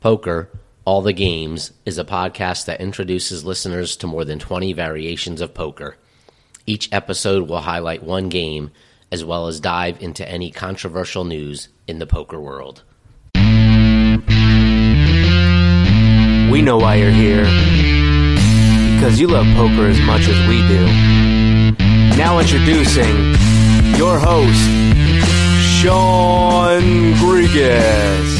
Poker, All the Games is a podcast that introduces listeners to more than 20 variations of poker. Each episode will highlight one game as well as dive into any controversial news in the poker world. We know why you're here. Because you love poker as much as we do. Now introducing your host, Sean Grigas.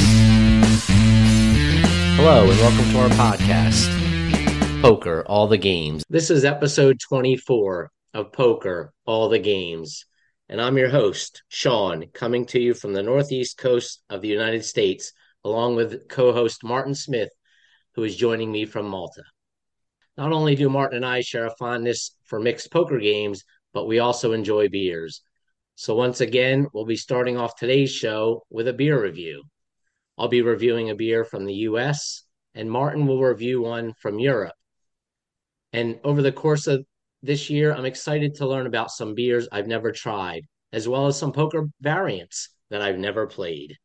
Hello, and welcome to our podcast, Poker, All the Games. This is episode 24 of Poker, All the Games. And I'm your host, Sean, coming to you from the northeast coast of the United States, along with co host Martin Smith, who is joining me from Malta. Not only do Martin and I share a fondness for mixed poker games, but we also enjoy beers. So, once again, we'll be starting off today's show with a beer review. I'll be reviewing a beer from the US, and Martin will review one from Europe. And over the course of this year, I'm excited to learn about some beers I've never tried, as well as some poker variants that I've never played.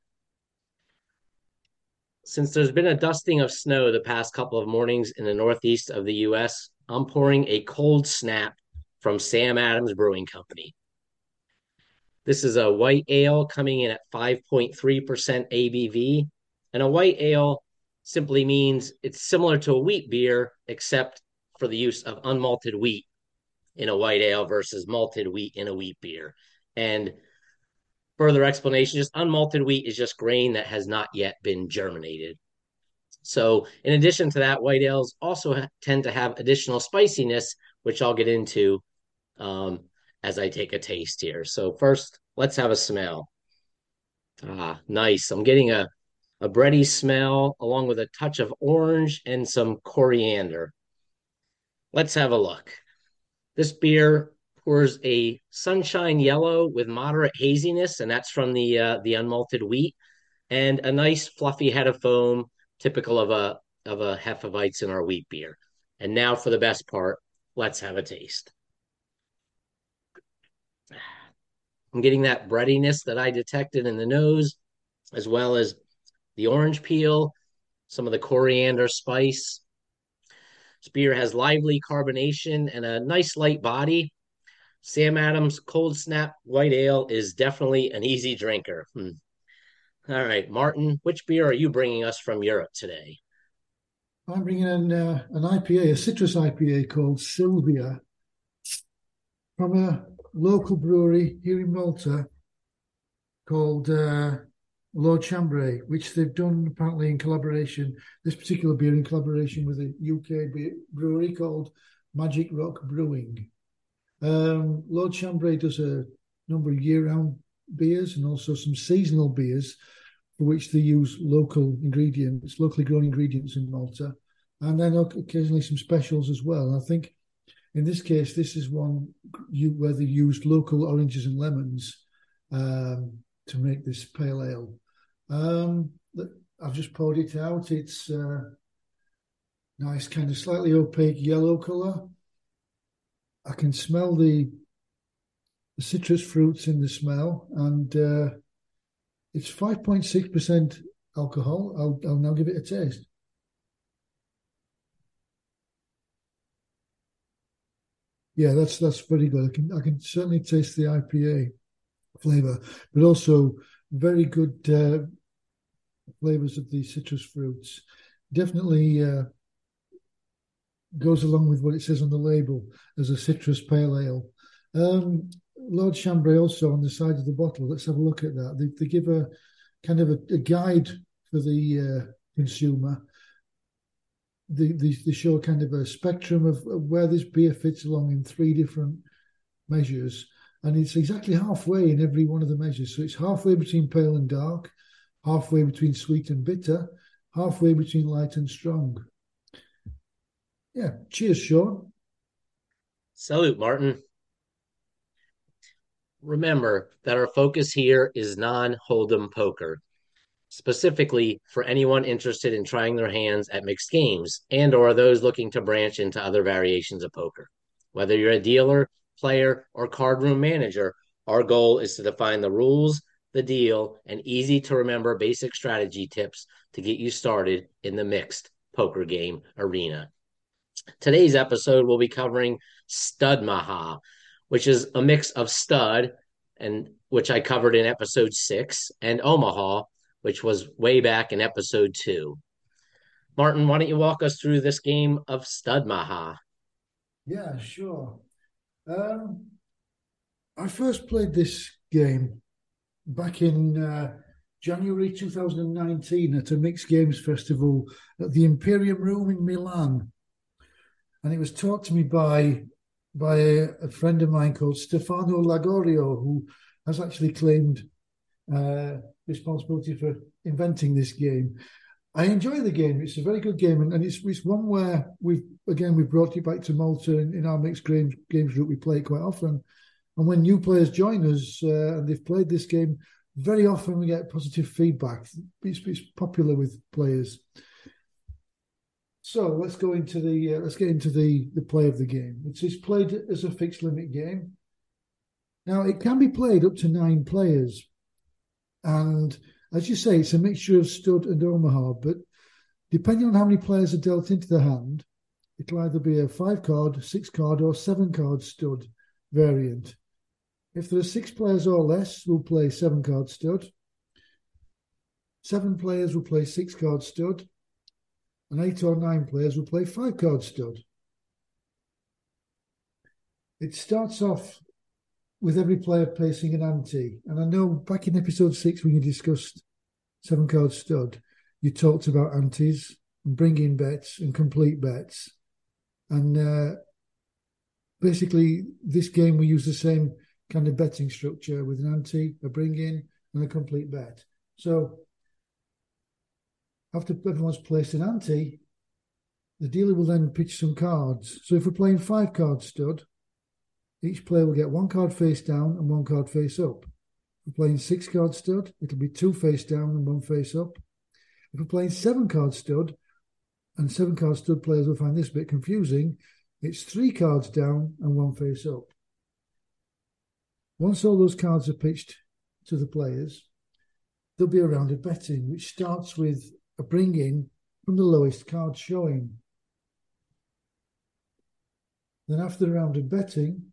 Since there's been a dusting of snow the past couple of mornings in the northeast of the US, I'm pouring a cold snap from Sam Adams Brewing Company. This is a white ale coming in at 5.3% ABV. And a white ale simply means it's similar to a wheat beer, except for the use of unmalted wheat in a white ale versus malted wheat in a wheat beer. And further explanation just unmalted wheat is just grain that has not yet been germinated. So, in addition to that, white ales also tend to have additional spiciness, which I'll get into um, as I take a taste here. So first, let's have a smell. Ah, nice. I'm getting a a bready smell along with a touch of orange and some coriander. Let's have a look. This beer pours a sunshine yellow with moderate haziness, and that's from the uh, the unmalted wheat, and a nice fluffy head of foam, typical of a of a Hefeweizen or wheat beer. And now for the best part, let's have a taste. I'm getting that breadiness that I detected in the nose, as well as the orange peel, some of the coriander spice. This beer has lively carbonation and a nice light body. Sam Adams Cold Snap White Ale is definitely an easy drinker. Hmm. All right, Martin, which beer are you bringing us from Europe today? I'm bringing in uh, an IPA, a citrus IPA called Sylvia from a local brewery here in Malta called uh, Lord Chambray, which they've done apparently in collaboration, this particular beer in collaboration with a UK brewery called Magic Rock Brewing. Um, Lord Chambray does a number of year round beers and also some seasonal beers for which they use local ingredients, locally grown ingredients in Malta, and then occasionally some specials as well. I think in this case, this is one you, where they used local oranges and lemons um, to make this pale ale. Um, I've just poured it out. It's uh, nice, kind of slightly opaque yellow color. I can smell the, the citrus fruits in the smell, and uh, it's 5.6% alcohol. I'll, I'll now give it a taste. Yeah, that's that's very good. I can I can certainly taste the IPA flavor, but also very good uh, flavors of the citrus fruits. Definitely uh, goes along with what it says on the label as a citrus pale ale. Um, Lord Chambray also on the side of the bottle. Let's have a look at that. They, they give a kind of a, a guide for the uh, consumer they, they, they show kind of a spectrum of where this beer fits along in three different measures. And it's exactly halfway in every one of the measures. So it's halfway between pale and dark, halfway between sweet and bitter, halfway between light and strong. Yeah. Cheers, Sean. Salute, Martin. Remember that our focus here is non hold'em poker specifically for anyone interested in trying their hands at mixed games and or those looking to branch into other variations of poker. Whether you're a dealer, player, or card room manager, our goal is to define the rules, the deal, and easy to remember basic strategy tips to get you started in the mixed poker game arena. Today's episode will be covering Stud Maha, which is a mix of stud and which I covered in episode six, and Omaha, which was way back in episode two. Martin, why don't you walk us through this game of Stud Maha? Yeah, sure. Um, I first played this game back in uh, January 2019 at a mixed games festival at the Imperium Room in Milan, and it was taught to me by by a, a friend of mine called Stefano Lagorio, who has actually claimed uh, responsibility for inventing this game. I enjoy the game. It's a very good game, and, and it's, it's one where we've again we've brought it back to Malta in, in our mixed games games group. We play it quite often, and when new players join us uh, and they've played this game, very often we get positive feedback. It's, it's popular with players. So let's go into the uh, let's get into the the play of the game. It's, it's played as a fixed limit game. Now it can be played up to nine players, and as you say, it's a mixture of stud and Omaha, but depending on how many players are dealt into the hand, it'll either be a five card, six card, or seven card stud variant. If there are six players or less, we'll play seven card stud. Seven players will play six card stud. And eight or nine players will play five card stud. It starts off with every player placing an ante. And I know back in episode six, when you discussed seven card stud, you talked about antes and bringing bets and complete bets. And uh, basically, this game we use the same kind of betting structure with an ante, a bring in, and a complete bet. So after everyone's placed an ante, the dealer will then pitch some cards. So if we're playing five card stud, each player will get one card face down and one card face up. If we're playing six card stud, it'll be two face down and one face up. If we're playing seven card stud, and seven card stud players will find this a bit confusing, it's three cards down and one face up. Once all those cards are pitched to the players, there'll be a round of betting, which starts with a bring in from the lowest card showing. Then, after the round of betting,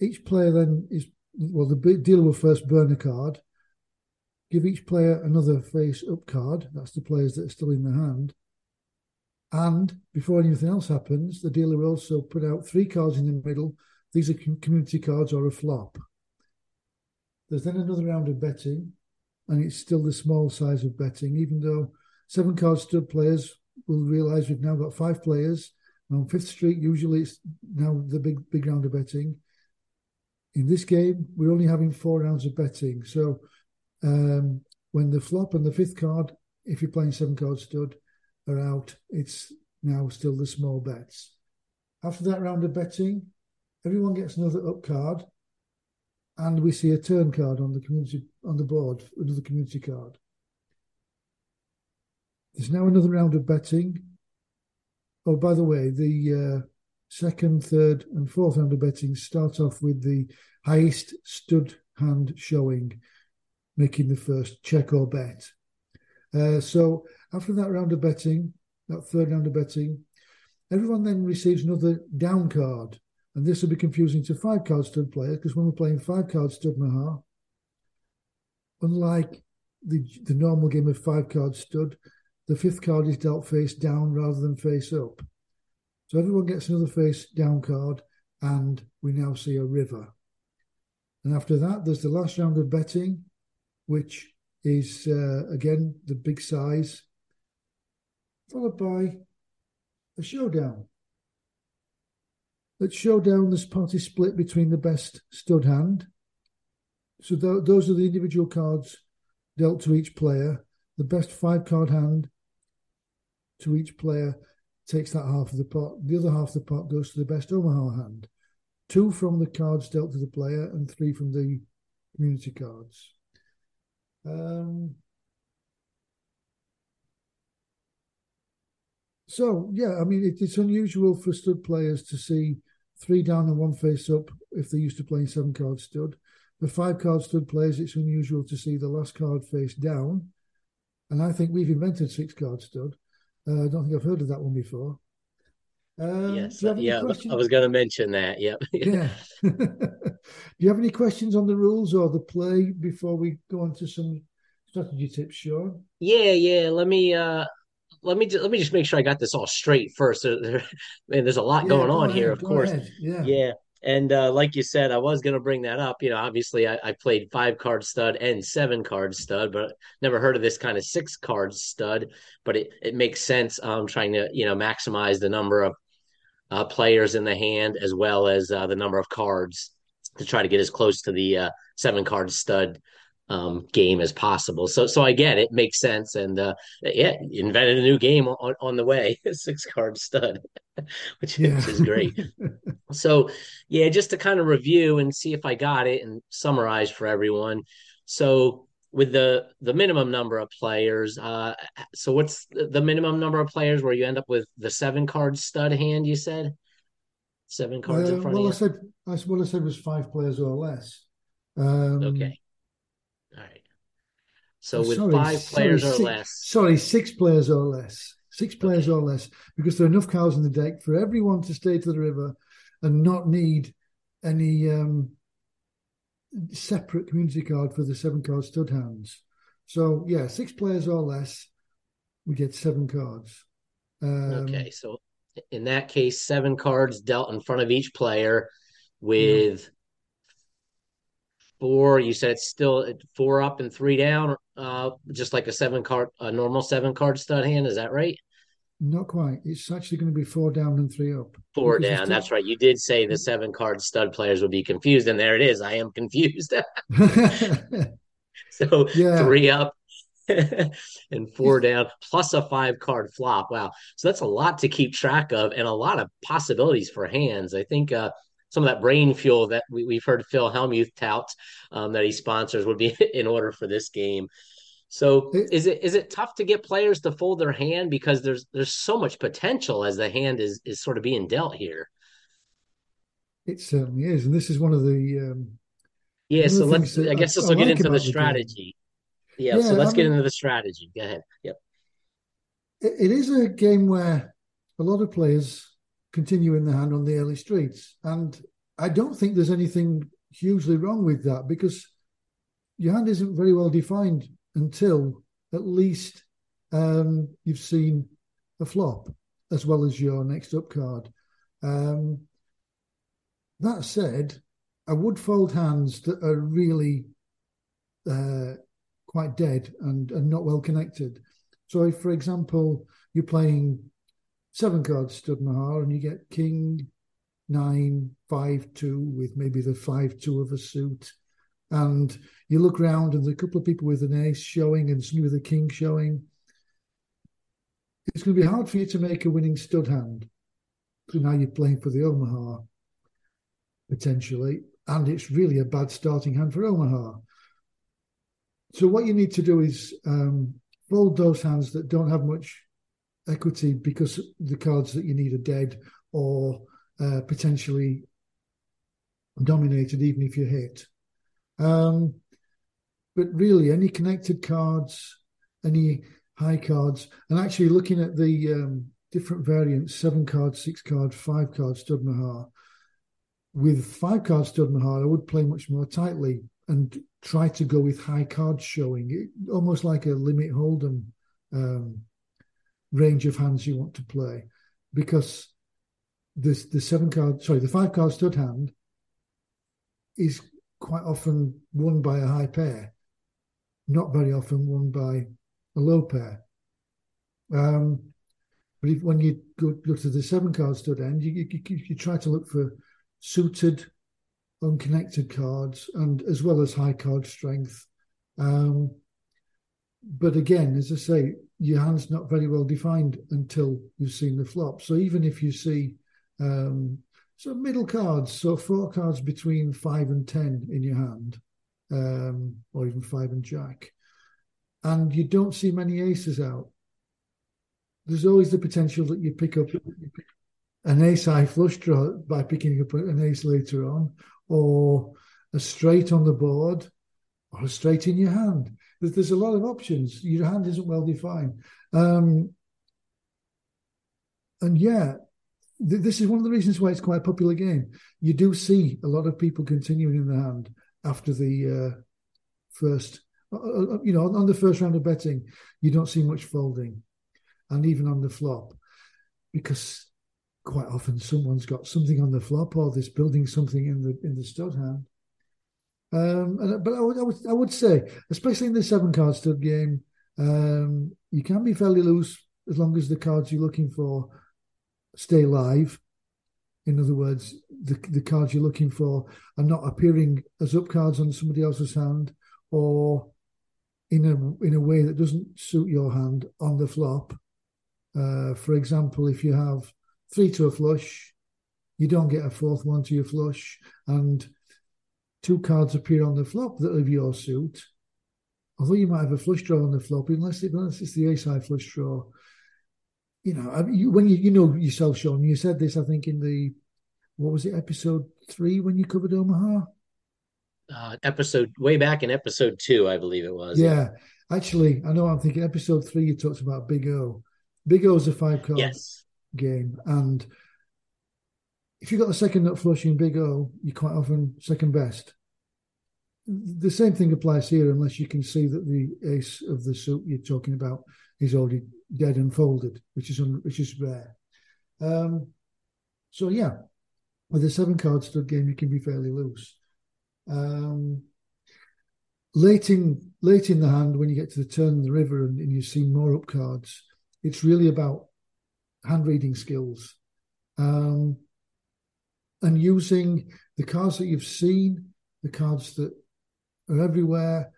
each player then is well, the dealer will first burn a card, give each player another face up card. That's the players that are still in the hand. And before anything else happens, the dealer will also put out three cards in the middle. These are community cards or a flop. There's then another round of betting, and it's still the small size of betting, even though seven card stud players will realise we've now got five players. And on Fifth Street, usually it's now the big big round of betting in this game, we're only having four rounds of betting. So um, when the flop and the fifth card, if you're playing seven card stud, are out, it's now still the small bets. After that round of betting, everyone gets another up card, and we see a turn card on the community on the board, another community card. There's now another round of betting. Oh, by the way, the uh, second, third, and fourth round of betting start off with the highest stud hand showing, making the first check or bet. Uh, so after that round of betting, that third round of betting, everyone then receives another down card. And this will be confusing to five card stud players because when we're playing five card stud Maha, unlike the, the normal game of five card stud, the fifth card is dealt face down rather than face up. So everyone gets another face down card, and we now see a river. And after that, there's the last round of betting, which is uh, again the big size, followed by a showdown. At showdown, this party split between the best stud hand. So th- those are the individual cards dealt to each player. The best five card hand to each player takes that half of the pot. The other half of the pot goes to the best Omaha hand. Two from the cards dealt to the player and three from the community cards. Um, so, yeah, I mean, it, it's unusual for stud players to see three down and one face up if they're used to playing seven card stud. for five card stud players, it's unusual to see the last card face down. And I think we've invented six card stud. Uh, I don't think I've heard of that one before. Um, yes, yeah, questions? I was going to mention that. Yep. yeah. do you have any questions on the rules or the play before we go on to some strategy tips, Sean? Yeah, yeah. Let me uh let me just, let me just make sure I got this all straight first. Man, there's a lot yeah, going go on ahead, here, of course. Ahead. Yeah. Yeah. And uh, like you said, I was going to bring that up. You know, obviously, I, I, played five card stud and seven card stud, but never heard of this kind of six card stud. But it, it makes sense. Um, trying to you know maximize the number of uh, players in the hand as well as uh, the number of cards to try to get as close to the uh, seven card stud um, game as possible. So, so I get it, makes sense, and uh, yeah, invented a new game on, on the way, six card stud, which, yeah. which is great. so, yeah, just to kind of review and see if I got it and summarize for everyone. So, with the the minimum number of players, uh, so what's the minimum number of players where you end up with the seven card stud hand? You said seven cards uh, in front well, of you. Well, I said I, what I said was five players or less. Um, okay. So with sorry, five players sorry, or six, less. Sorry, six players or less. Six players okay. or less, because there are enough cards in the deck for everyone to stay to the river and not need any um, separate community card for the seven card stud hands. So yeah, six players or less, we get seven cards. Um, okay, so in that case, seven cards dealt in front of each player with four. You said it's still four up and three down, uh, just like a seven card, a normal seven card stud hand. Is that right? Not quite. It's actually going to be four down and three up. Four down. Still... That's right. You did say the seven card stud players would be confused, and there it is. I am confused. so yeah. three up and four down, plus a five card flop. Wow. So that's a lot to keep track of, and a lot of possibilities for hands. I think. Uh, some of that brain fuel that we, have heard Phil Hellmuth tout um, that he sponsors would be in order for this game. So is it is it tough to get players to fold their hand because there's there's so much potential as the hand is is sort of being dealt here. It certainly is, and this is one of the um, yeah. So let's I guess this will get into the strategy. The yeah, yeah, so let's I get into the strategy. Go ahead. Yep. It is a game where a lot of players continue in the hand on the early streets, and I don't think there's anything hugely wrong with that because your hand isn't very well defined until at least um, you've seen a flop as well as your next up card. Um, that said, I would fold hands that are really uh, quite dead and, and not well connected. So, if, for example, you're playing seven cards stud Maha and you get king, nine, five, two with maybe the five, two of a suit, and you look around and there's a couple of people with an ace showing and somebody with a king showing. It's going to be hard for you to make a winning stud hand. So now you're playing for the Omaha, potentially, and it's really a bad starting hand for Omaha. So what you need to do is um, fold those hands that don't have much equity because the cards that you need are dead or uh, potentially dominated, even if you hit. Um, but really, any connected cards, any high cards, and actually looking at the um, different variants seven card, six card, five card stud Maha. With five card stud Maha, I would play much more tightly and try to go with high cards showing, it, almost like a limit hold'em um, range of hands you want to play, because this the seven card, sorry, the five card stud hand is quite often won by a high pair, not very often won by a low pair. Um, but if, when you go, go to the seven card stud end, you, you, you, try to look for suited, unconnected cards, and as well as high card strength. Um, but again, as I say, your hand's not very well defined until you've seen the flop. So even if you see um, so middle cards, so four cards between five and ten in your hand, um, or even five and jack, and you don't see many aces out. There's always the potential that you pick up an ace high flush draw by picking up an ace later on, or a straight on the board, or a straight in your hand. There's, there's a lot of options. Your hand isn't well defined. Um, and yeah, th- this is one of the reasons why it's quite a popular game. You do see a lot of people continuing in the hand after the uh, first, uh, uh, you know, on the first round of betting, you don't see much folding, and even on the flop, because quite often someone's got something on the flop or there's building something in the in the stud hand. Um, and, but I would, I would I would say, especially in the seven card stud game, um, you can be fairly loose as long as the cards you're looking for stay live. In other words, the the cards you're looking for are not appearing as up cards on somebody else's hand or in a in a way that doesn't suit your hand on the flop. Uh, for example, if you have three to a flush, you don't get a fourth one to your flush, and two cards appear on the flop that are of your suit. Although you might have a flush draw on the flop, unless, it, unless it's the ace high flush draw, you know, you, when you you know yourself, Sean, you said this, I think, in the what was it, episode three when you covered Omaha? Uh, episode way back in episode two, I believe it was. Yeah, actually, I know. I'm thinking episode three. You talked about Big O. Big O is a five card yes. game, and if you've got the second nut Flushing Big O, you're quite often second best. The same thing applies here, unless you can see that the ace of the suit you're talking about is already dead and folded, which is un, which is rare. Um, so yeah, with a seven card stud game, you can be fairly loose. Um, late in late in the hand, when you get to the turn of the river and, and you see more up cards, it's really about hand reading skills um, and using the cards that you've seen, the cards that are everywhere,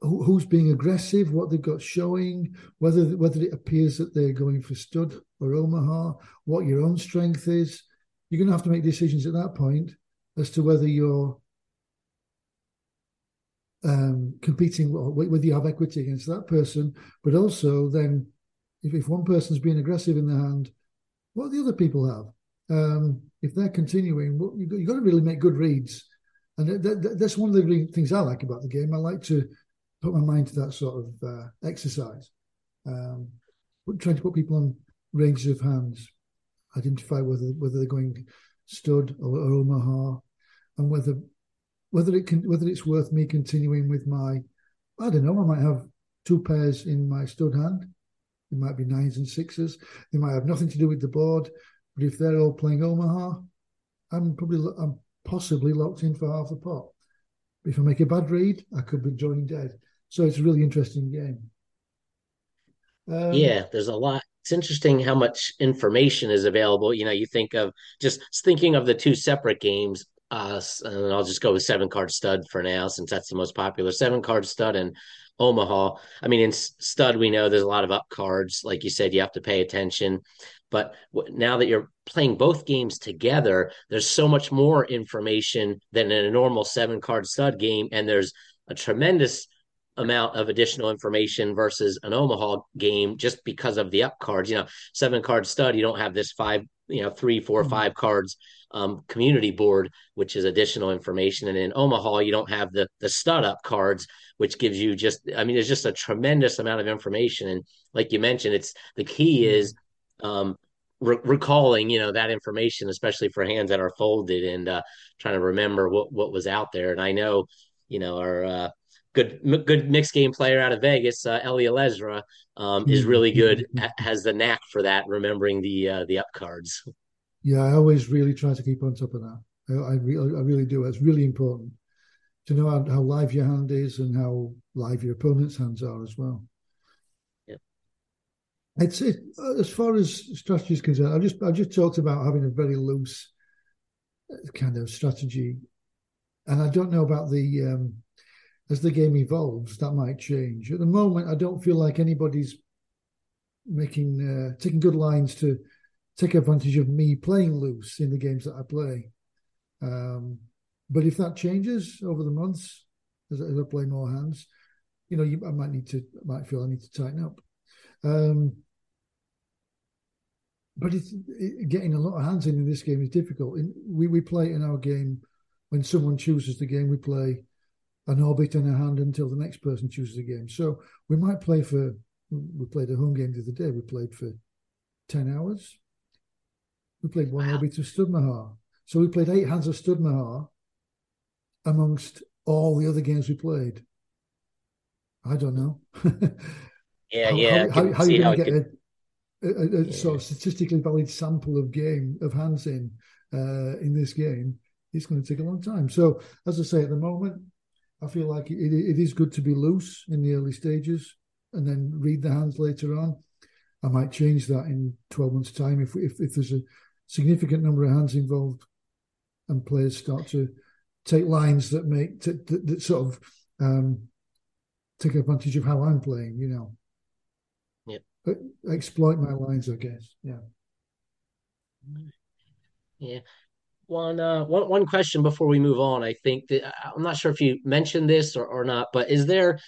who's being aggressive, what they've got showing, whether whether it appears that they're going for stud or Omaha, what your own strength is. You're going to have to make decisions at that point as to whether you're um, competing, whether you have equity against that person, but also then if, one person's being aggressive in the hand, what the other people have. Um, if they're continuing, you've, got, to really make good reads. And that, that, that's one of the things I like about the game. I like to put my mind to that sort of uh, exercise. Um, trying to put people on ranges of hands, identify whether whether they're going stud or, or Omaha, and whether whether it can whether it's worth me continuing with my I don't know I might have two pairs in my stud hand. It might be nines and sixes. They might have nothing to do with the board, but if they're all playing Omaha, I'm probably I'm possibly locked in for half the pot. If I make a bad read, I could be drawing dead. So it's a really interesting game. Um, yeah, there's a lot. It's interesting how much information is available. You know, you think of just thinking of the two separate games. Uh, and I'll just go with seven card stud for now, since that's the most popular. Seven card stud and Omaha. I mean, in stud, we know there's a lot of up cards. Like you said, you have to pay attention. But now that you're playing both games together, there's so much more information than in a normal seven card stud game. And there's a tremendous amount of additional information versus an Omaha game just because of the up cards. You know, seven card stud, you don't have this five, you know, three, four, mm-hmm. five cards um, community board, which is additional information. And in Omaha, you don't have the the stud up cards, which gives you just, I mean, there's just a tremendous amount of information. And like you mentioned, it's the key mm-hmm. is um, re- recalling, you know, that information, especially for hands that are folded and uh, trying to remember what what was out there. And I know, you know, our uh, good good mixed game player out of Vegas, uh, Eli Elezra, um, is really good. has the knack for that, remembering the uh, the up cards. Yeah, I always really try to keep on top of that. I, I, really, I really do. It's really important to know how, how, live your hand is and how live your opponent's hands are as well. Yeah. It's it, as far as strategy is concerned. I just I just talked about having a very loose uh, kind of strategy, and I don't know about the um, as the game evolves, that might change. At the moment, I don't feel like anybody's making uh, taking good lines to take advantage of me playing loose in the games that I play. Um, but if that changes over the months as, I play more hands, you know, you, I might need to might feel I need to tighten up. Um, but it's it, getting a lot of hands in, in this game is difficult. In, we we play in our game when someone chooses the game, we play an orbit and a hand until the next person chooses the game. So we might play for. We played a home game the other day. We played for ten hours. We played one wow. orbit of Stud Maha. So we played eight hands of Stud Maha amongst all the other games we played. I don't know. yeah, how, yeah. How, how, how are you going to get could... a, a, a yeah. sort of statistically valid sample of game of hands in uh, in this game? It's going to take a long time. So, as I say, at the moment, I feel like it, it is good to be loose in the early stages and then read the hands later on. I might change that in 12 months' time if, if, if there's a significant number of hands involved and players start to take lines that make to, that, that, sort of um, take advantage of how I'm playing, you know. Yeah. Exploit my lines, I guess. Yeah. Yeah. One, uh, one, one question before we move on. I think that I'm not sure if you mentioned this or, or not, but is there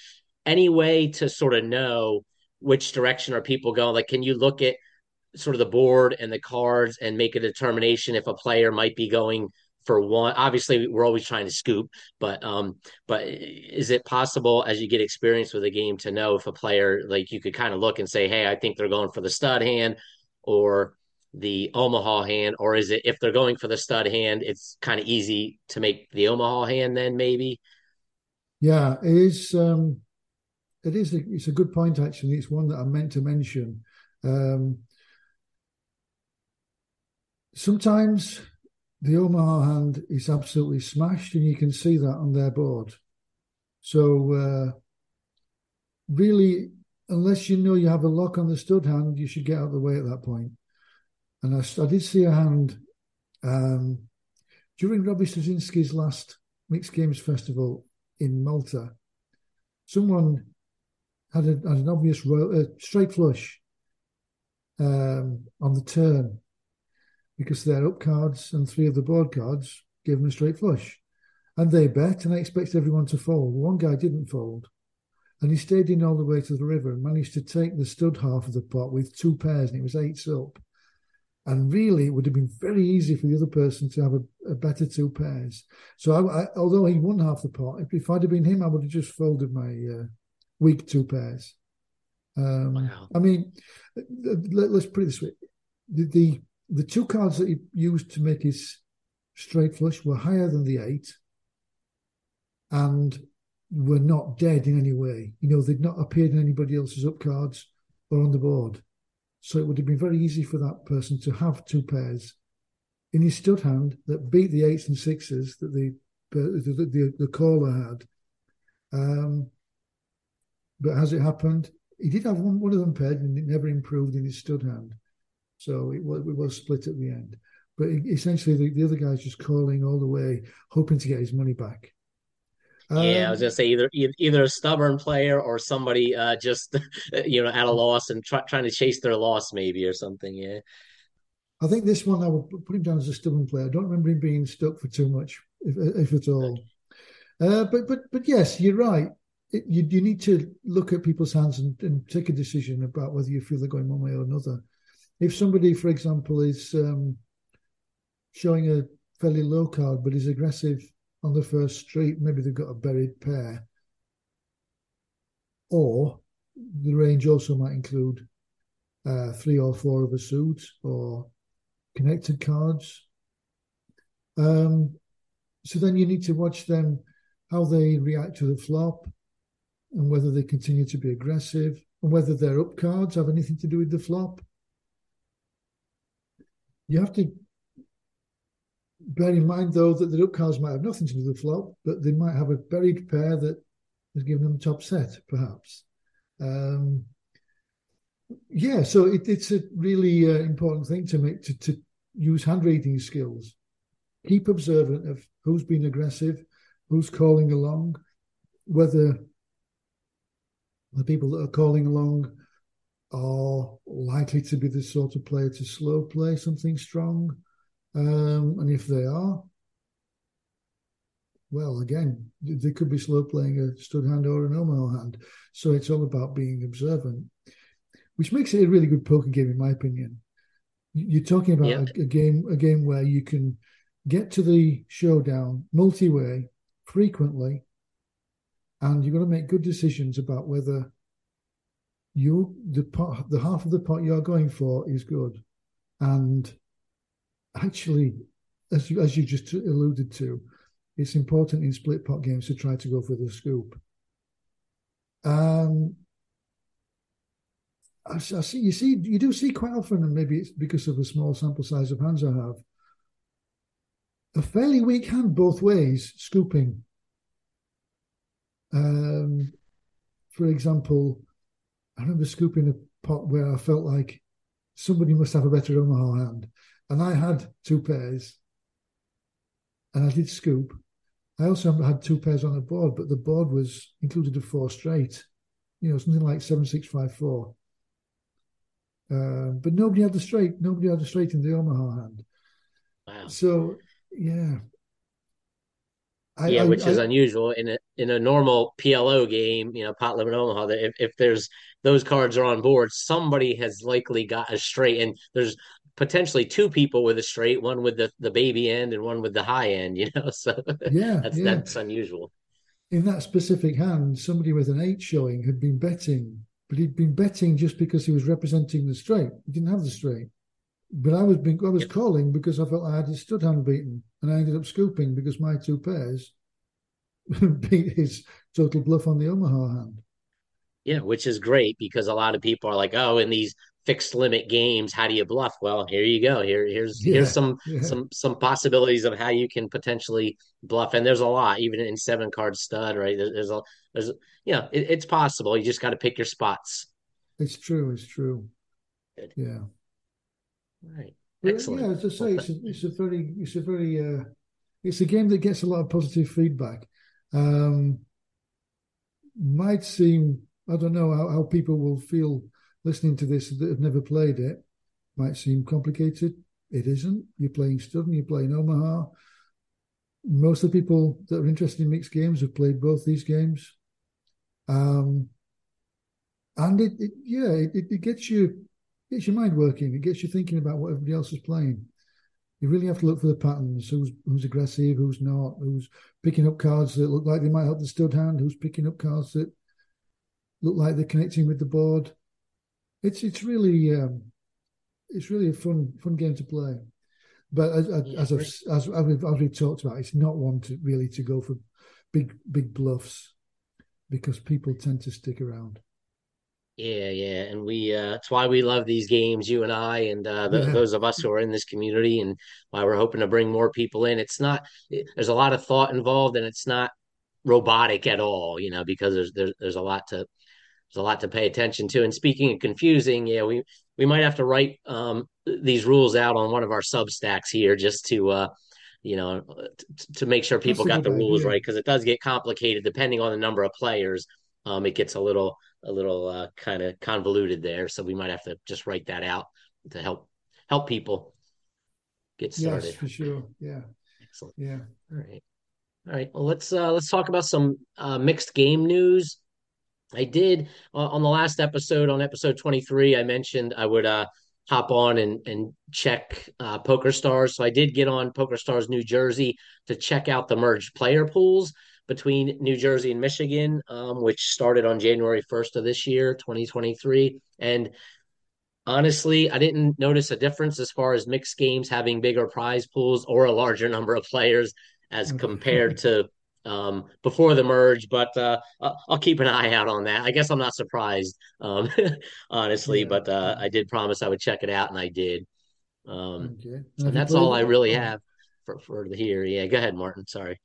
any way to sort of know which direction are people going? Like, can you look at sort of the board and the cards and make a determination if a player might be going for one. Obviously we're always trying to scoop but um but is it possible as you get experience with a game to know if a player like you could kind of look and say hey i think they're going for the stud hand or the omaha hand or is it if they're going for the stud hand it's kind of easy to make the omaha hand then maybe? Yeah it is um it is a, it's a good point actually. It's one that i meant to mention. Um sometimes the Omaha hand is absolutely smashed, and you can see that on their board. So, uh, really, unless you know you have a lock on the stud hand, you should get out of the way at that point. And I, I did see a hand um, during Robbie Strazynski's last Mixed Games Festival in Malta. Someone had, a, had an obvious row, uh, straight flush um, on the turn because their up cards and three of the board cards gave them a straight flush. And they bet, and I expected everyone to fold. One guy didn't fold. And he stayed in all the way to the river and managed to take the stud half of the pot with two pairs, and it was eights up. And really, it would have been very easy for the other person to have a, a better two pairs. So, I, I, although he won half the pot, if, if, I'd have been him, I would have just folded my uh, weak two pairs. Um, wow. I mean, let, us put it this way: the, the the two cards that he used to make his straight flush were higher than the eight and were not dead in any way. You know, they'd not appeared in anybody else's up cards or on the board. So it would have been very easy for that person to have two pairs in his stud hand that beat the eights and sixes that the the, the, the caller had. Um, but as it happened, he did have one, one of them paired and it never improved in his stud hand. So it was, it was split at the end. But essentially, the, the other guy's just calling all the way, hoping to get his money back. Um, yeah, I was gonna say either either a stubborn player or somebody uh, just you know at a loss and try, trying to chase their loss maybe or something. Yeah, I think this one I would put him down as a stubborn player. I don't remember him being stuck for too much, if, if at all. Uh, but but but yes, you're right. It, you you need to look at people's hands and, and take a decision about whether you feel they're going one way or another if somebody, for example, is um, showing a fairly low card but is aggressive on the first street, maybe they've got a buried pair, or the range also might include uh, three or four of a suit or connected cards. Um, so then you need to watch them how they react to the flop and whether they continue to be aggressive and whether their up cards have anything to do with the flop you have to bear in mind, though, that the duck cards might have nothing to do with the flop, but they might have a buried pair that has given them top set, perhaps. Um, yeah, so it, it's a really uh, important thing to make to, to use hand reading skills. Keep observant of who's been aggressive, who's calling along, whether the people that are calling along are likely to be the sort of player to slow play something strong. Um, and if they are, well, again, they could be slow playing a stud hand or an Omaha hand. So it's all about being observant, which makes it a really good poker game, in my opinion. You're talking about a, a, game, a game where you can get to the showdown multi-way frequently, and you've got to make good decisions about whether you the pot, the half of the pot you're going for is good, and actually, as you as you just alluded to, it's important in split pot games to try to go for the scoop. Um, I, I see you see you do see quite often, and maybe it's because of the small sample size of hands I have. A fairly weak hand both ways, scooping. Um, for example, I remember scooping a pot where I felt like somebody must have a better Omaha hand, and I had two pairs, and I did scoop. I also had two pairs on the board, but the board was included a four straight, you know, something like seven six five four. Uh, but nobody had the straight. Nobody had the straight in the Omaha hand. Wow. So yeah, I, yeah, which I, is unusual in a in a normal PLO game. You know, pot limit Omaha. That if, if there's those cards are on board, somebody has likely got a straight, and there's potentially two people with a straight, one with the, the baby end and one with the high end. You know, so yeah, that's yeah. that's unusual. In that specific hand, somebody with an eight showing had been betting, but he'd been betting just because he was representing the straight. He didn't have the straight. But I was being, I was calling because I felt I had his stud hand beaten, and I ended up scooping because my two pairs beat his total bluff on the Omaha hand. Yeah, which is great because a lot of people are like, "Oh, in these fixed limit games, how do you bluff?" Well, here you go. Here, here's yeah, here's some yeah. some some possibilities of how you can potentially bluff, and there's a lot, even in seven card stud, right? There's, there's a there's you know it, it's possible. You just got to pick your spots. It's true. It's true. Good. Yeah. Right. Excellent. yeah, as I say, it's a, it's a very, it's a very, uh, it's a game that gets a lot of positive feedback. Um, might seem, I don't know how, how people will feel listening to this that have never played it. Might seem complicated. It isn't. You're playing Studden, you're playing Omaha. Most of the people that are interested in mixed games have played both these games. Um, and it, it yeah, it, it gets you gets your mind working. It gets you thinking about what everybody else is playing. You really have to look for the patterns. Who's who's aggressive, who's not, who's picking up cards that look like they might help the stud hand, who's picking up cards that look like they're connecting with the board. It's it's really um, it's really a fun fun game to play. But as as, as, as, as, we've, as we've talked about, it's not one to really to go for big big bluffs because people tend to stick around. Yeah, yeah, and we uh it's why we love these games, you and I, and uh the, those of us who are in this community, and why we're hoping to bring more people in. It's not there's a lot of thought involved, and it's not robotic at all, you know, because there's there's there's a lot to there's a lot to pay attention to. And speaking of confusing, yeah, we we might have to write um these rules out on one of our Substacks here just to uh you know t- to make sure people got the rules right because it does get complicated depending on the number of players. Um, it gets a little a little uh, kind of convoluted there. So we might have to just write that out to help help people get started. Yes, for sure. Yeah. Excellent. Yeah. All right. All right. Well, let's uh, let's talk about some uh, mixed game news. I did uh, on the last episode, on episode twenty three, I mentioned I would uh, hop on and and check uh, Poker Stars. So I did get on Poker Stars New Jersey to check out the merged player pools between New Jersey and Michigan, um, which started on January 1st of this year, 2023. And honestly, I didn't notice a difference as far as mixed games having bigger prize pools or a larger number of players as compared to um, before the merge, but uh, I'll keep an eye out on that. I guess I'm not surprised, um, honestly, yeah. but uh, I did promise I would check it out, and I did. Um, okay. And that's all I really have for for the here. Yeah, go ahead, Martin. Sorry.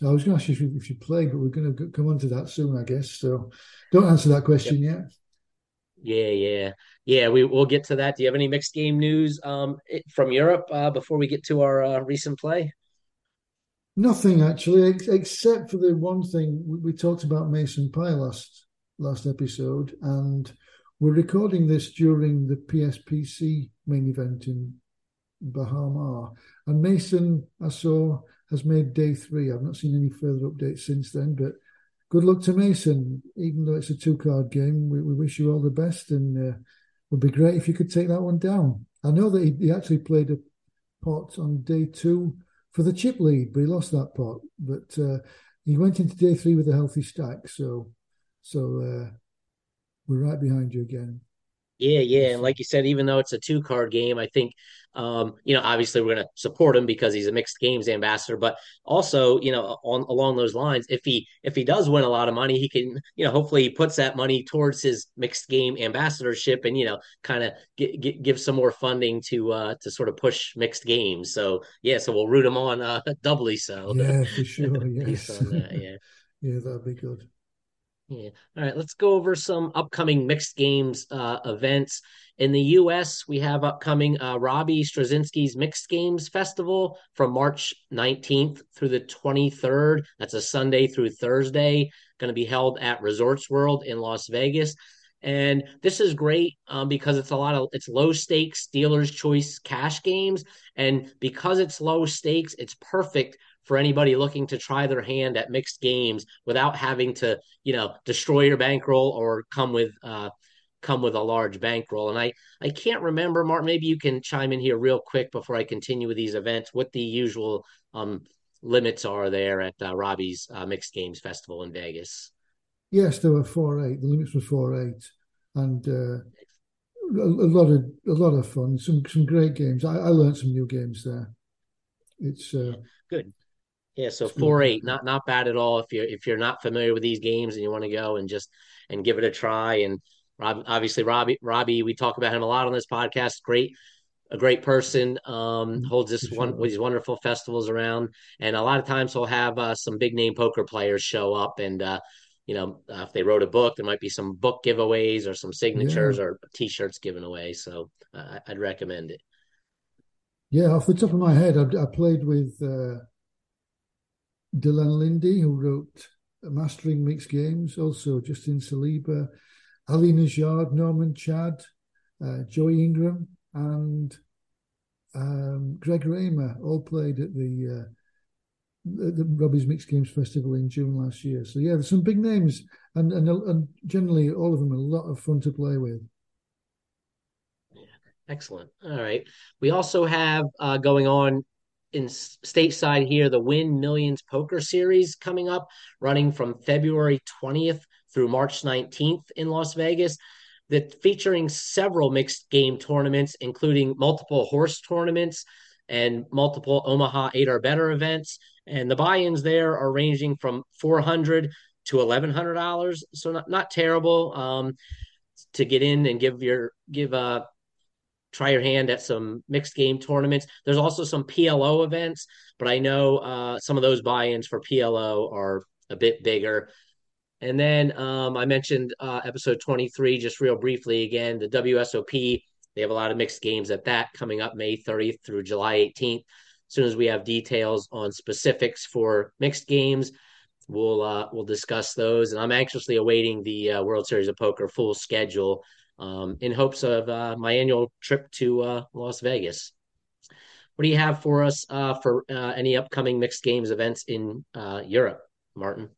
So I was going to ask you if you, if you play, but we're going to come on to that soon, I guess. So don't answer that question yep. yet. Yeah, yeah, yeah. We we'll get to that. Do you have any mixed game news um, from Europe uh, before we get to our uh, recent play? Nothing actually, ex- except for the one thing we, we, talked about Mason Pie last last episode, and we're recording this during the PSPC main event in Bahama. And Mason, I saw has made day three. I've not seen any further updates since then, but good luck to Mason. Even though it's a two card game, we, we, wish you all the best, and uh, would be great if you could take that one down. I know that he, he actually played a pot on day two for the chip lead, but he lost that pot. But uh, he went into day three with a healthy stack, so so uh, we're right behind you again. Yeah, yeah, and like you said, even though it's a two card game, I think um, you know obviously we're going to support him because he's a mixed games ambassador. But also, you know, on along those lines, if he if he does win a lot of money, he can you know hopefully he puts that money towards his mixed game ambassadorship and you know kind of give some more funding to uh to sort of push mixed games. So yeah, so we'll root him on uh, doubly so. Yeah, for sure. Yes. that, yeah. yeah, that'd be good. Yeah. All right. Let's go over some upcoming mixed games uh, events. In the U.S., we have upcoming uh, Robbie Strazynski's Mixed Games Festival from March 19th through the 23rd. That's a Sunday through Thursday. Going to be held at Resorts World in Las Vegas. And this is great um, because it's a lot of it's low stakes dealer's choice cash games, and because it's low stakes, it's perfect for anybody looking to try their hand at mixed games without having to, you know, destroy your bankroll or come with uh, come with a large bankroll. And I I can't remember, Mark. Maybe you can chime in here real quick before I continue with these events. What the usual um, limits are there at uh, Robbie's uh, Mixed Games Festival in Vegas? Yes, there were four eight. The limits were four eight, and uh, a, a, lot of a lot of fun. Some some great games. I, I learned some new games there. It's uh, good. Yeah, so four eight, not not bad at all. If you're if you're not familiar with these games and you want to go and just and give it a try, and Rob, obviously Robbie Robbie, we talk about him a lot on this podcast. Great, a great person. Um, mm, holds this one these wonderful festivals around, and a lot of times he'll have uh, some big name poker players show up, and uh, you know uh, if they wrote a book, there might be some book giveaways or some signatures yeah. or T-shirts given away. So uh, I'd recommend it. Yeah, off the top of my head, I, I played with uh, Dylan Linde, who wrote Mastering Mixed Games, also Justin Saliba, Ali Nejad, Norman Chad, uh, Joey Ingram, and um, Greg Raymer all played at the, uh, the Robbie's Mixed Games Festival in June last year. So yeah, there's some big names, and and, and generally all of them a lot of fun to play with. Excellent. All right. We also have uh, going on in stateside here the Wynn Millions Poker Series coming up, running from February 20th through March 19th in Las Vegas. That featuring several mixed game tournaments, including multiple horse tournaments and multiple Omaha eight or better events. And the buy-ins there are ranging from 400 to eleven hundred dollars, so not not terrible um, to get in and give your give uh try your hand at some mixed game tournaments. There's also some PLO events, but I know uh, some of those buy-ins for PLO are a bit bigger. And then um, I mentioned uh, episode 23, just real briefly again, the WSOP. They have a lot of mixed games at that coming up May 30th through July 18th. As soon as we have details on specifics for mixed games, we'll uh, we'll discuss those. And I'm anxiously awaiting the uh, World Series of Poker full schedule um, in hopes of uh, my annual trip to uh, Las Vegas. What do you have for us uh, for uh, any upcoming mixed games events in uh, Europe, Martin?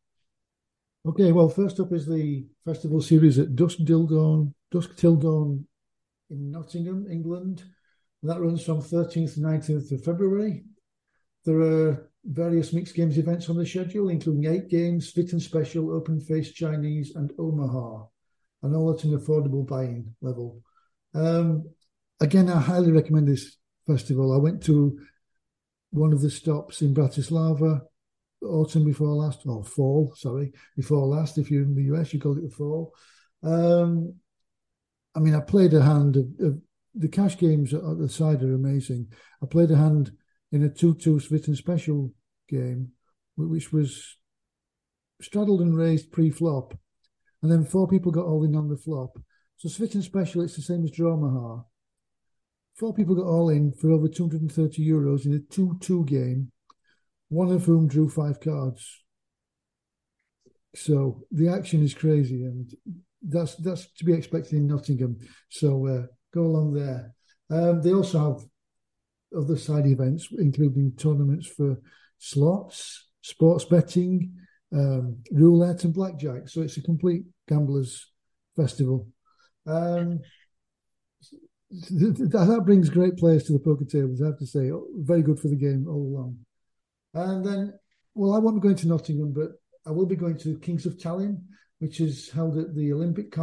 Okay, well, first up is the festival series at Dusk Till Dawn, Dusk in Nottingham, England. That runs from 13th to 19th of February. There are various mixed games events on the schedule, including eight games, split and special, open face Chinese, and Omaha and all at an affordable buying level. Um, again, I highly recommend this festival. I went to one of the stops in Bratislava autumn before last, or fall, sorry, before last. If you're in the US, you call it the fall. Um, I mean, I played a hand of, of, the cash games at the side are amazing. I played a hand in a 2 2 Split and Special game, which was straddled and raised pre flop and then four people got all in on the flop. So Split and Special, it's the same as Drawmaha. Four people got all in for over 230 euros in a 2 2 game, one of whom drew five cards. So the action is crazy, and that's that's to be expected in Nottingham. So uh, go along there. Um, they also have other side events, including tournaments for slots, sports betting, um, roulette, and blackjack. So it's a complete gamblers festival. Um, that brings great players to the poker tables. I have to say, very good for the game all along. And then, well, I won't be going to Nottingham, but I will be going to Kings of Tallinn, which is held at the Olympic,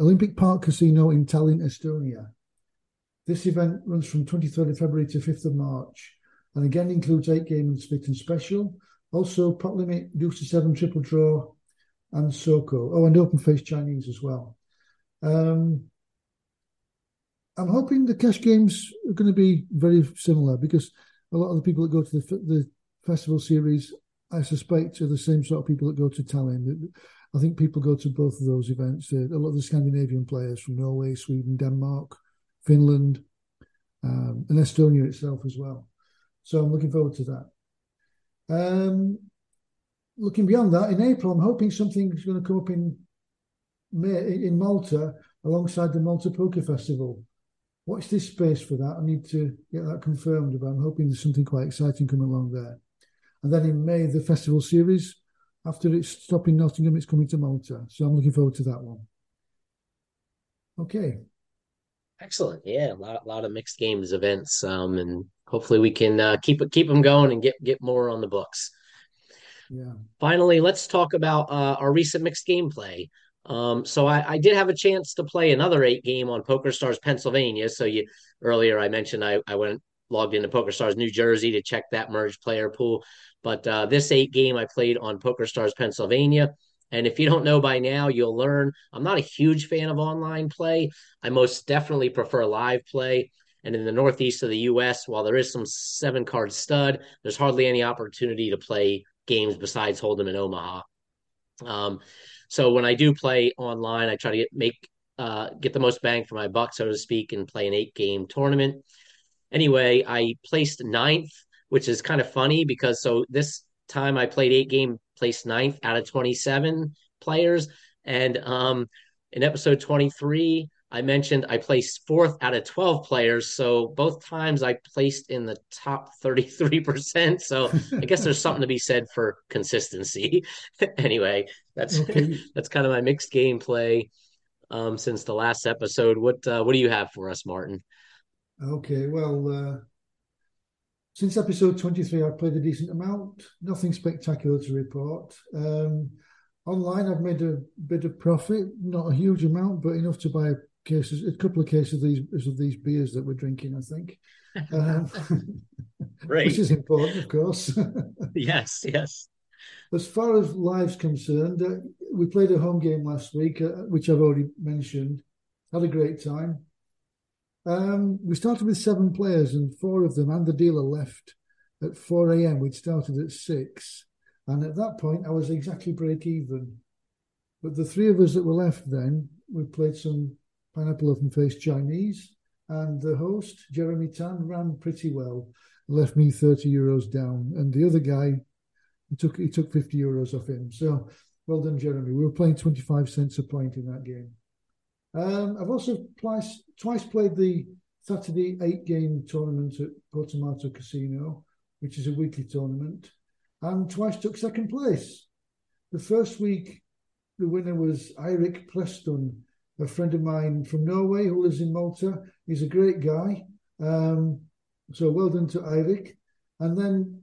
Olympic Park Casino in Tallinn, Estonia. This event runs from 23rd of February to 5th of March, and again includes eight game split and special. Also, pot limit, deuce to seven, triple draw, and Soko. Oh, and open face Chinese as well. Um, I'm hoping the cash games are going to be very similar because a lot of the people that go to the, the festival series, I suspect, are the same sort of people that go to Tallinn. I think people go to both of those events. A lot of the Scandinavian players from Norway, Sweden, Denmark, Finland, um, and Estonia itself as well. So I'm looking forward to that. Um, looking beyond that, in April, I'm hoping something's going to come up in May, in Malta alongside the Malta Poker Festival. Watch this space for that. I need to get that confirmed, but I'm hoping there's something quite exciting coming along there. And then in May, the festival series. After it's stopping Nottingham, it's coming to Malta. So I'm looking forward to that one. Okay. Excellent. Yeah, a lot, lot of mixed games events, um, and hopefully we can uh, keep keep them going and get get more on the books. Yeah. Finally, let's talk about uh, our recent mixed gameplay. Um, so I, I, did have a chance to play another eight game on Poker Stars Pennsylvania. So you earlier I mentioned I, I went logged into Poker Stars New Jersey to check that merged player pool. But uh, this eight game I played on Poker Stars Pennsylvania. And if you don't know by now, you'll learn I'm not a huge fan of online play. I most definitely prefer live play. And in the northeast of the US, while there is some seven card stud, there's hardly any opportunity to play games besides Hold'em in Omaha. Um, so when I do play online, I try to get make uh, get the most bang for my buck, so to speak, and play an eight game tournament. Anyway, I placed ninth, which is kind of funny because so this time I played eight game, placed ninth out of 27 players. And um, in episode 23, I mentioned I placed fourth out of 12 players. So both times I placed in the top 33%. So I guess there's something to be said for consistency. anyway, that's okay. that's kind of my mixed gameplay um, since the last episode. What uh, what do you have for us, Martin? Okay, well, uh, since episode 23, I've played a decent amount. Nothing spectacular to report. Um, online, I've made a bit of profit, not a huge amount, but enough to buy cases, a couple of cases of these of these beers that we're drinking. I think, um, right, which is important, of course. yes, yes. As far as live's concerned, uh, we played a home game last week, uh, which I've already mentioned. Had a great time. Um, we started with seven players, and four of them and the dealer left at 4 a.m. We'd started at six. And at that point, I was exactly break even. But the three of us that were left then, we played some Pineapple open-faced Chinese, and the host, Jeremy Tan, ran pretty well, left me 30 euros down. And the other guy, he took, he took 50 euros off him. So well done, Jeremy. We were playing 25 cents a point in that game. Um, I've also twice, twice played the Saturday eight game tournament at Portomaso Casino, which is a weekly tournament, and twice took second place. The first week, the winner was Eirik Preston, a friend of mine from Norway who lives in Malta. He's a great guy. Um, so well done to Eirik. And then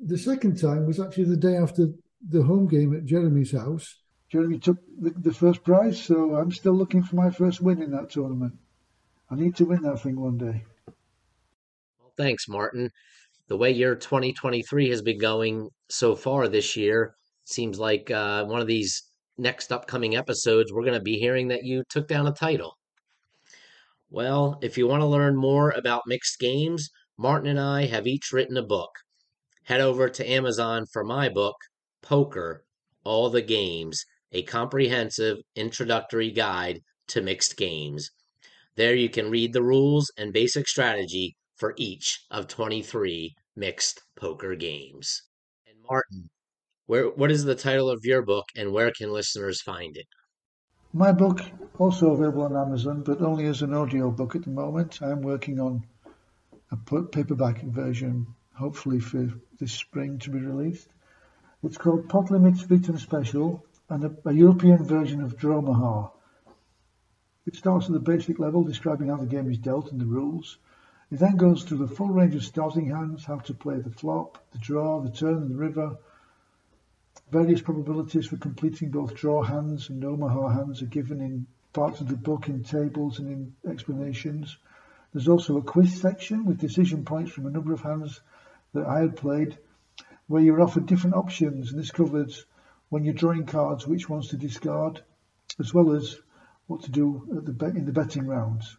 the second time was actually the day after the home game at Jeremy's house. Jeremy took the, the first prize, so I'm still looking for my first win in that tournament. I need to win that thing one day. Well, thanks, Martin. The way your 2023 has been going so far this year, seems like uh, one of these next upcoming episodes, we're going to be hearing that you took down a title. Well, if you want to learn more about mixed games, Martin and I have each written a book. Head over to Amazon for my book, Poker All the Games, a comprehensive introductory guide to mixed games. There you can read the rules and basic strategy for each of 23 mixed poker games. And Martin, where what is the title of your book and where can listeners find it? My book also available on Amazon, but only as an audio book at the moment. I'm working on a paperback version, hopefully for this spring to be released. It's called Pot Limits Split Special and a, a European version of Drawmaha. It starts at the basic level, describing how the game is dealt and the rules. It then goes through the full range of starting hands, how to play the flop, the draw, the turn, and the river. Various probabilities for completing both draw hands and Omaha hands are given in parts of the book in tables and in explanations. There's also a quiz section with decision points from a number of hands that I had played, where you're offered different options, and this covers when you're drawing cards, which ones to discard, as well as what to do the in the betting rounds.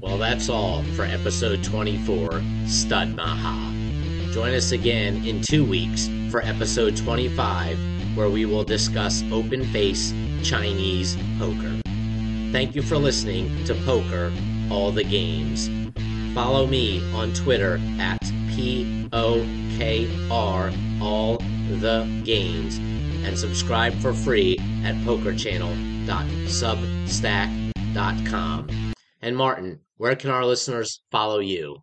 Well, that's all for episode 24, Stud Maha. Join us again in two weeks for episode 25, where we will discuss open face Chinese poker. Thank you for listening to Poker All the Games. Follow me on Twitter at P O K R All the Games and subscribe for free at pokerchannel.substack.com. And Martin, where can our listeners follow you?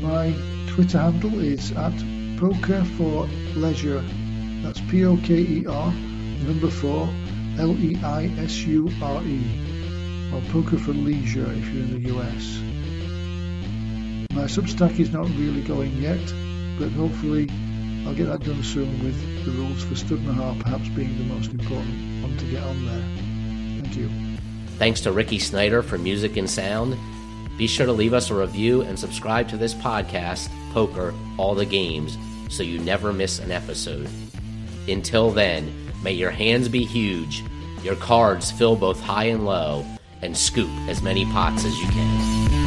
My Twitter handle is at Poker for Leisure. That's P O K E R, number four, L E I S U R E, or Poker for Leisure if you're in the US. My Substack is not really going yet, but hopefully I'll get that done soon with the rules for Stud Maha perhaps being the most important one to get on there. Thank you. Thanks to Ricky Snyder for music and sound. Be sure to leave us a review and subscribe to this podcast, Poker All the Games, so you never miss an episode. Until then, may your hands be huge, your cards fill both high and low, and scoop as many pots as you can.